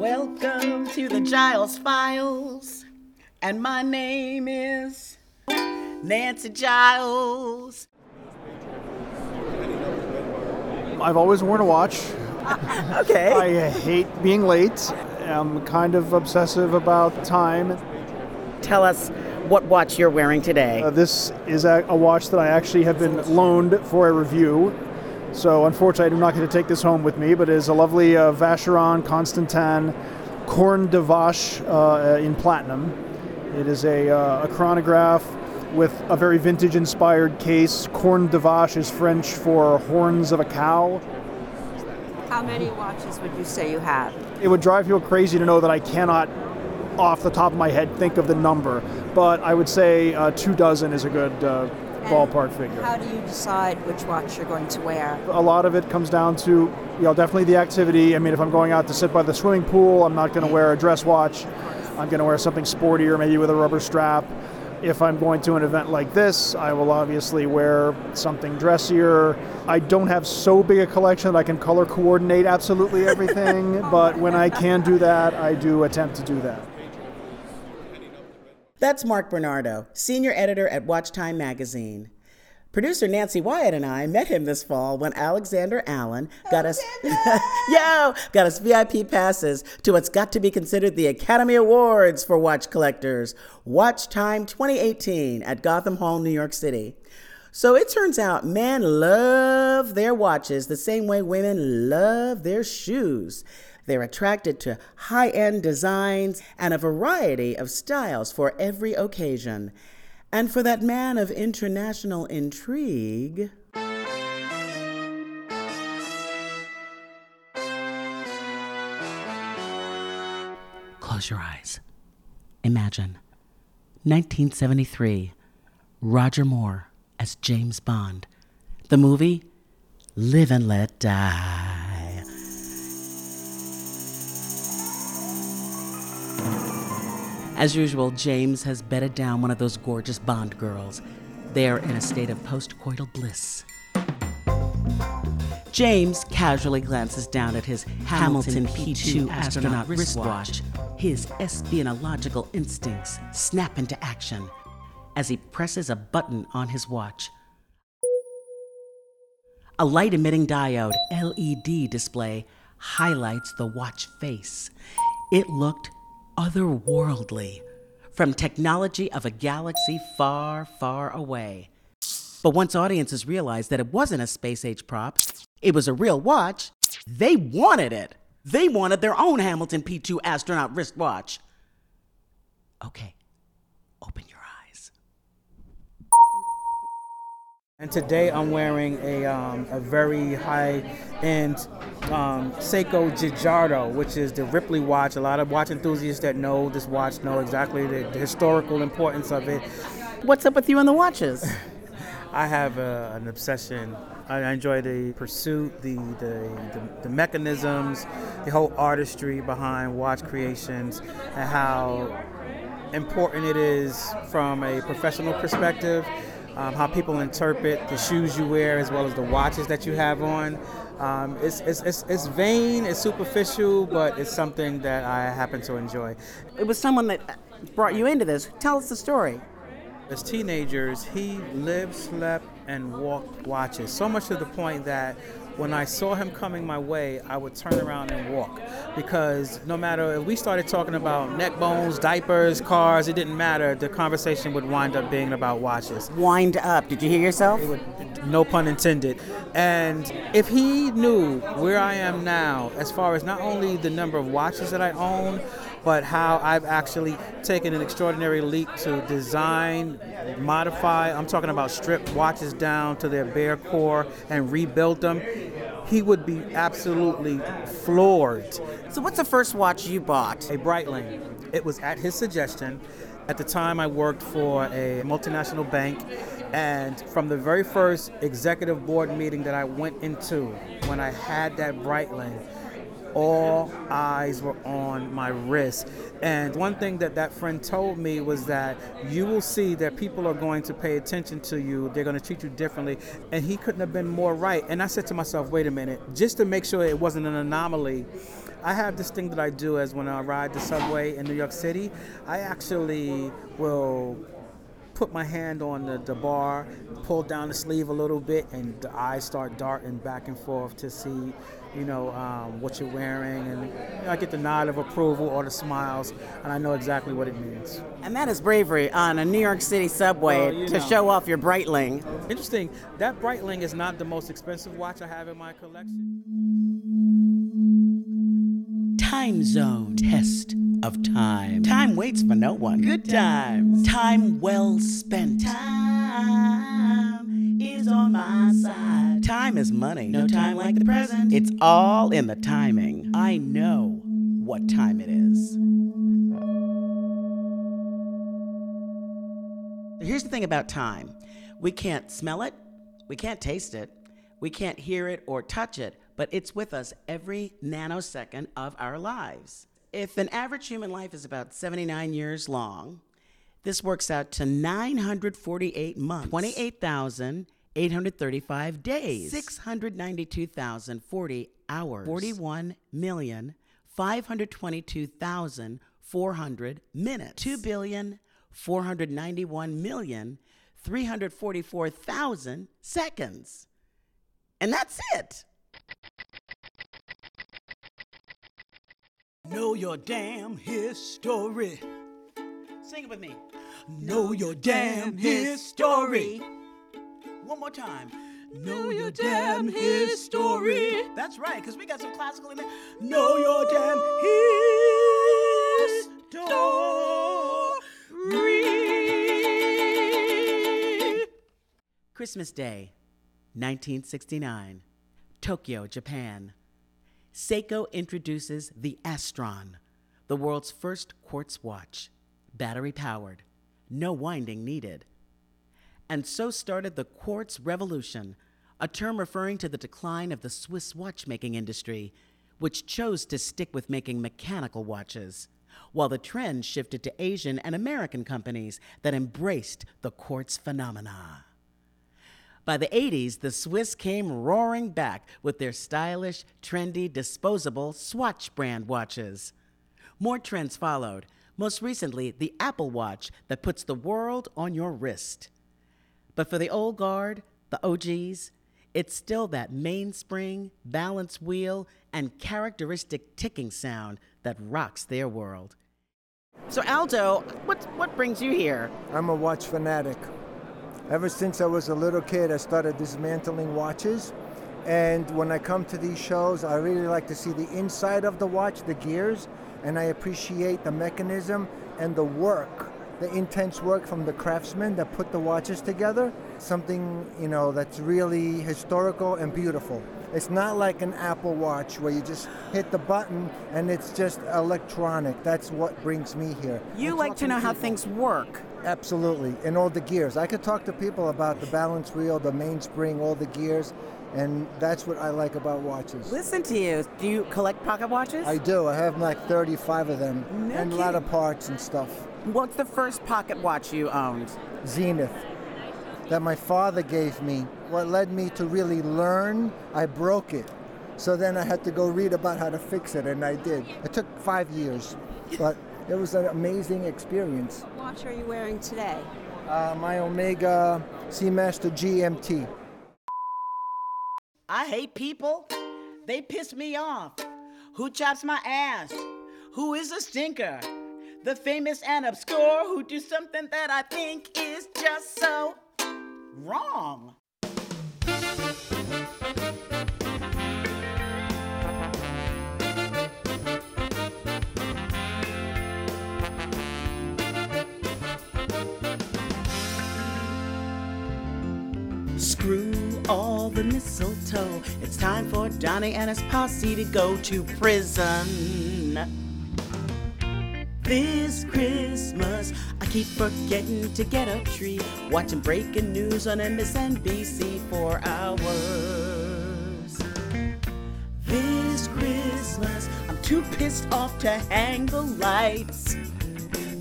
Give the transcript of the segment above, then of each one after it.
Welcome to the Giles Files. And my name is Nancy Giles. I've always worn a watch. Okay. I hate being late. I'm kind of obsessive about time. Tell us what watch you're wearing today. Uh, this is a, a watch that I actually have been loaned for a review. So unfortunately, I'm not going to take this home with me, but it is a lovely uh, Vacheron Constantin Corne de Vache uh, in platinum. It is a, uh, a chronograph with a very vintage inspired case. Corne de Vache is French for horns of a cow. How many watches would you say you have? It would drive people crazy to know that I cannot, off the top of my head, think of the number, but I would say uh, two dozen is a good uh, ballpark figure. How do you decide which watch you're going to wear? a lot of it comes down to, you know, definitely the activity. I mean, if I'm going out to sit by the swimming pool, I'm not going to wear a dress watch. I'm going to wear something sportier, maybe with a rubber strap. If I'm going to an event like this, I will obviously wear something dressier. I don't have so big a collection that I can color coordinate absolutely everything, but when I can do that, I do attempt to do that. That's Mark Bernardo, senior editor at WatchTime magazine. Producer Nancy Wyatt and I met him this fall when Alexander Allen got us Yo, got us VIP passes to what's got to be considered the Academy Awards for watch collectors, WatchTime 2018 at Gotham Hall, New York City. So it turns out men love their watches the same way women love their shoes. They're attracted to high end designs and a variety of styles for every occasion. And for that man of international intrigue, close your eyes. Imagine 1973, Roger Moore as James Bond. The movie Live and Let Die. As usual, James has bedded down one of those gorgeous Bond girls. They're in a state of postcoital bliss. James casually glances down at his Hamilton P2 astronaut wristwatch. His espionological instincts snap into action as he presses a button on his watch. A light emitting diode LED display highlights the watch face. It looked otherworldly, from technology of a galaxy far, far away. But once audiences realized that it wasn't a space age prop, it was a real watch, they wanted it. They wanted their own Hamilton P2 astronaut wristwatch. Okay, open your eyes. And today I'm wearing a, um, a very high-end um, Seiko Giugiaro, which is the Ripley watch. A lot of watch enthusiasts that know this watch know exactly the, the historical importance of it. What's up with you and the watches? I have uh, an obsession. I enjoy the pursuit, the, the, the, the mechanisms, the whole artistry behind watch creations, and how important it is from a professional perspective, um, how people interpret the shoes you wear as well as the watches that you have on. Um, it's, it's, it's, it's vain, it's superficial, but it's something that I happen to enjoy. it was someone that brought you into this. Tell us the story. As teenagers, he lived, slept, and walked watches. So much to the point that when I saw him coming my way, I would turn around and walk. Because no matter if we started talking about neck bones, diapers, cars, it didn't matter. The conversation would wind up being about watches. Wind up. Did you hear yourself? No pun intended. And if he knew where I am now, as far as not only the number of watches that I own, but how I've actually taken an extraordinary leap to design, modify. I'm talking about stripped watches down to their bare core and rebuilt them. He would be absolutely floored. So, what's the first watch you bought? A Breitling. It was at his suggestion. At the time, I worked for a multinational bank, and from the very first executive board meeting that I went into, when I had that Breitling, all eyes were on my wrist. And one thing that that friend told me was that you will see that people are going to pay attention to you, they're going to treat you differently. And he couldn't have been more right. And I said to myself, wait a minute, just to make sure it wasn't an anomaly. I have this thing that I do as when I ride the subway in New York City, I actually will put my hand on the, the bar, pull down the sleeve a little bit, and the eyes start darting back and forth to see, you know, um, what you're wearing, and you know, I get the nod of approval or the smiles, and I know exactly what it means. And that is bravery on a New York City subway Well, to know. show off your Breitling. Interesting. That Breitling is not the most expensive watch I have in my collection. Time zone test of time. Time waits for no one. Good times. Time well spent. Time is on my side. Time is money. No time like the present. It's all in the timing. I know what time it is. Here's the thing about time we can't smell it, we can't taste it, we can't hear it or touch it, but it's with us every nanosecond of our lives. If an average human life is about 79 years long, this works out to 948 months, 28,835 days, 692,040 hours, 41,522,400 minutes, 2 billion 491 million 344,000 seconds. And that's it. Know your damn history. Sing it with me. Know your damn history. One more time. Know your damn history. That's right, because we got some classical in there. Know your damn history. Christmas Day, 1969, Tokyo, Japan. Seiko introduces the Astron, the world's first quartz watch, battery powered, no winding needed. And so started the quartz revolution, a term referring to the decline of the Swiss watchmaking industry, which chose to stick with making mechanical watches, while the trend shifted to Asian and American companies that embraced the quartz phenomena. By the 80s, the Swiss came roaring back with their stylish, trendy, disposable Swatch brand watches. More trends followed, most recently, the Apple Watch that puts the world on your wrist. But for the old guard, the OGs, it's still that mainspring, balance wheel, and characteristic ticking sound that rocks their world. So, Aldo, what, what brings you here? I'm a watch fanatic. Ever since I was a little kid, I started dismantling watches. And when I come to these shows, I really like to see the inside of the watch, the gears, and I appreciate the mechanism and the work, the intense work from the craftsmen that put the watches together. Something, you know, that's really historical and beautiful. It's not like an Apple Watch where you just hit the button and it's just electronic. That's what brings me here. You I'm like to know how things work. Absolutely, and all the gears. I could talk to people about the balance wheel, the mainspring, all the gears, and that's what I like about watches. Listen to you. Do you collect pocket watches? I do. I have like 35 of them, No and a lot of parts and stuff. What's the first pocket watch you owned? Zenith, that my father gave me. What led me to really learn, I broke it. So then I had to go read about how to fix it, and I did. It took five years, but it was an amazing experience. What watch are you wearing today? Uh, my Omega Seamaster GMT. I hate people. They piss me off. Who chops my ass? Who is a stinker? The famous and obscure who do something that I think is just so wrong. The mistletoe. It's time for Johnny and his posse to go to prison. This Christmas, I keep forgetting to get a tree. Watching breaking news on MSNBC for hours. This Christmas, I'm too pissed off to hang the lights.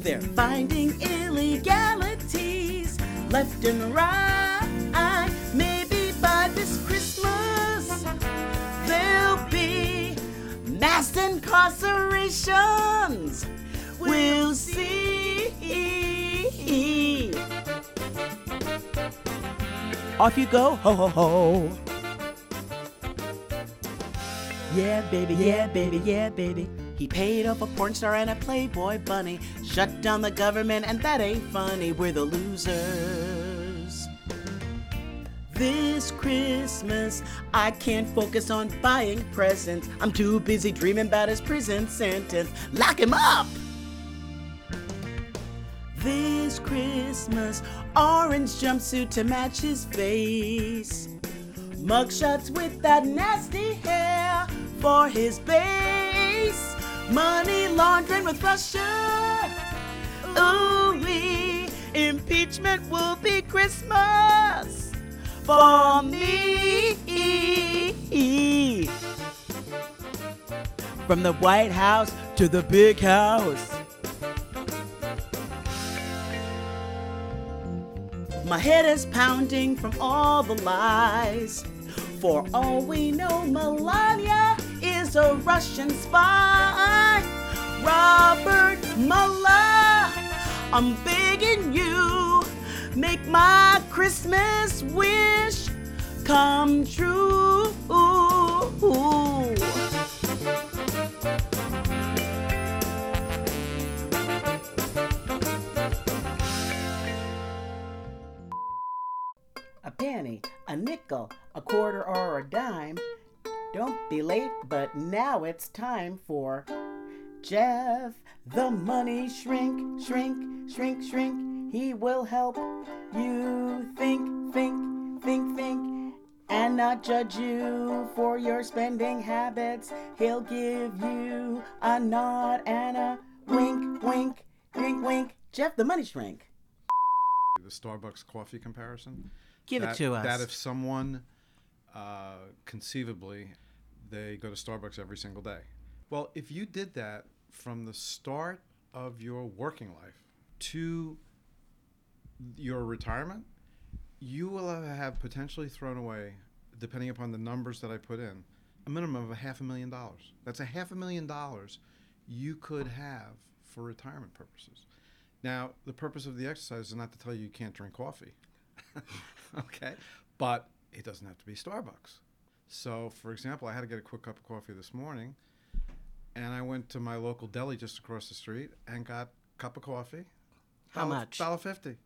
They're finding illegalities left and right. Incarcerations. We'll see. Off you go, ho ho ho. Yeah, baby, yeah, baby, yeah, baby. He paid off a porn star and a Playboy bunny. Shut down the government, and that ain't funny. We're the losers. This Christmas, I can't focus on buying presents. I'm too busy dreaming about his prison sentence. Lock him up! This Christmas, orange jumpsuit to match his face. Mugshots with that nasty hair for his base. Money laundering with Russia. Ooh, impeachment will be Christmas for me. From the White House to the big house. My head is pounding from all the lies. For all we know, Melania is a Russian spy. Robert Mueller, I'm begging you, make my Christmas wish come true. a penny, a nickel, a quarter, or a dime. Don't be late, but now it's time for Jeff, the money shrink, shrink, shrink, shrink. He will help you think, think, think, think, and not judge you for your spending habits. He'll give you a nod and a wink, wink, wink, wink. Jeff, the money shrink. The Starbucks coffee comparison. Give that, it to us. That if someone uh, conceivably they go to Starbucks every single day. Well, if you did that from the start of your working life to your retirement, you will have potentially thrown away, depending upon the numbers that I put in, a minimum of a half a million dollars. That's a half a million dollars you could have for retirement purposes. Now, the purpose of the exercise is not to tell you you can't drink coffee. okay? But it doesn't have to be Starbucks. So, for example, I had to get a quick cup of coffee this morning, and I went to my local deli just across the street and got a cup of coffee. How much? Dollar fifty.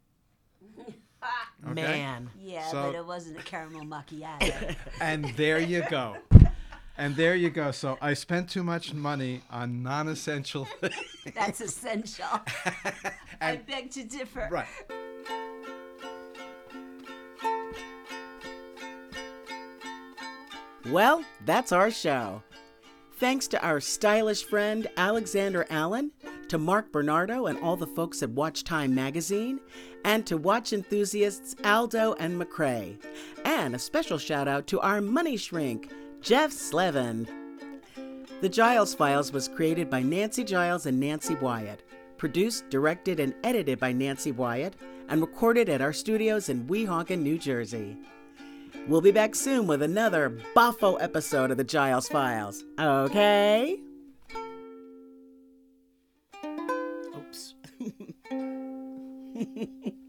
Okay? Man. Yeah, So- but it wasn't a caramel macchiato. And there you go. And there you go. So I spent too much money on non-essential things. That's essential. I beg to differ. right. Well, that's our show. Thanks to our stylish friend Alexander Allen, to Mark Bernardo and all the folks at WatchTime magazine, and to watch enthusiasts Aldo and McCrae. And a special shout out to our money shrink, Jeff Slevin. The Giles Files was created by Nancy Giles and Nancy Wyatt, produced, directed, and edited by Nancy Wyatt, and recorded at our studios in Weehawken, New Jersey. We'll be back soon with another Boffo episode of the Giles Files. Okay? Oops.